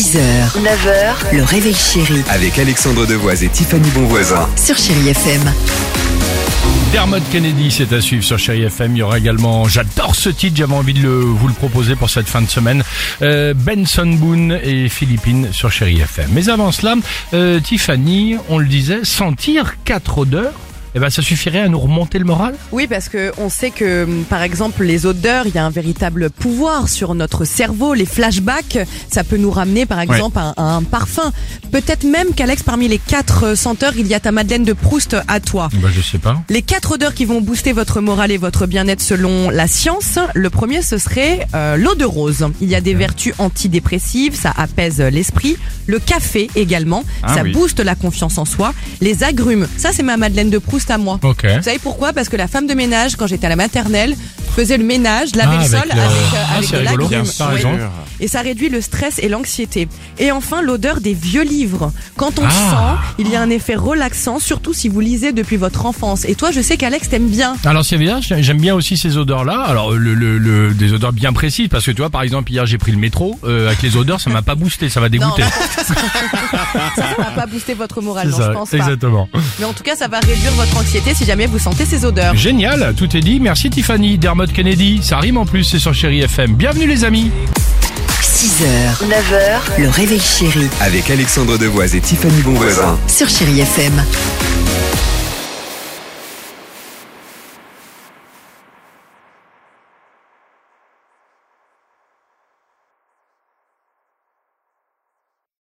6h, 9h, le réveil chéri Avec Alexandre Devoise et Tiffany Bonvoisin. sur Chérie FM. Dermot Kennedy, c'est à suivre sur Chéri FM. Il y aura également, j'adore ce titre, j'avais envie de le- vous le proposer pour cette fin de semaine. Euh, Benson Boone et Philippines sur Chéri FM. Mais avant cela, euh, Tiffany, on le disait, sentir quatre odeurs, eh ben ça suffirait à nous remonter le moral? Oui, parce que on sait que, hum, par exemple, les odeurs, il y a un véritable pouvoir sur notre cerveau. Les flashbacks, ça peut nous ramener, par exemple, à, à un parfum. Peut-être même qu'Alex, parmi les quatre euh, senteurs, il y a ta Madeleine de Proust à toi. Bah je sais pas. Les quatre odeurs qui vont booster votre morale et votre bien-être selon la science. Le premier, ce serait euh, l'eau de rose. Il y a des vertus antidépressives, ça apaise l'esprit. Le café également, Ah ça oui. booste la confiance en soi. Les agrumes, ça c'est ma Madeleine de Proust à moi. Ok. Vous savez pourquoi? Parce que la femme de ménage, quand j'étais à la maternelle, faisait le ménage, lavait Ah, le sol avec avec, le- euh, Ah, avec c'est de Oui. raison. Et ça réduit le stress et l'anxiété. Et enfin, l'odeur des vieux livres. Quand on Ah. sent, il y a un effet relaxant, surtout si vous lisez depuis votre enfance. Et toi, je sais qu'Alex t'aime bien. Alors c'est bien, j'aime bien aussi ces odeurs-là. Alors le, le, le- des odeurs bien précises parce que tu vois par exemple hier j'ai pris le métro euh, avec les odeurs ça m'a pas boosté, ça va dégoûter. ça, va pas booster votre morale, non, ça, je pense pas. exactement. Mais en tout cas, ça va réduire votre anxiété si jamais vous sentez ces odeurs. Génial, tout est dit. Merci Tiffany, Dermot Kennedy. Ça rime en plus, c'est sur Chéri FM. Bienvenue les amis. 6h, 9h, le réveil chéri Avec Alexandre Devoise et Tiffany Bonvoisin. sur Chérie FM.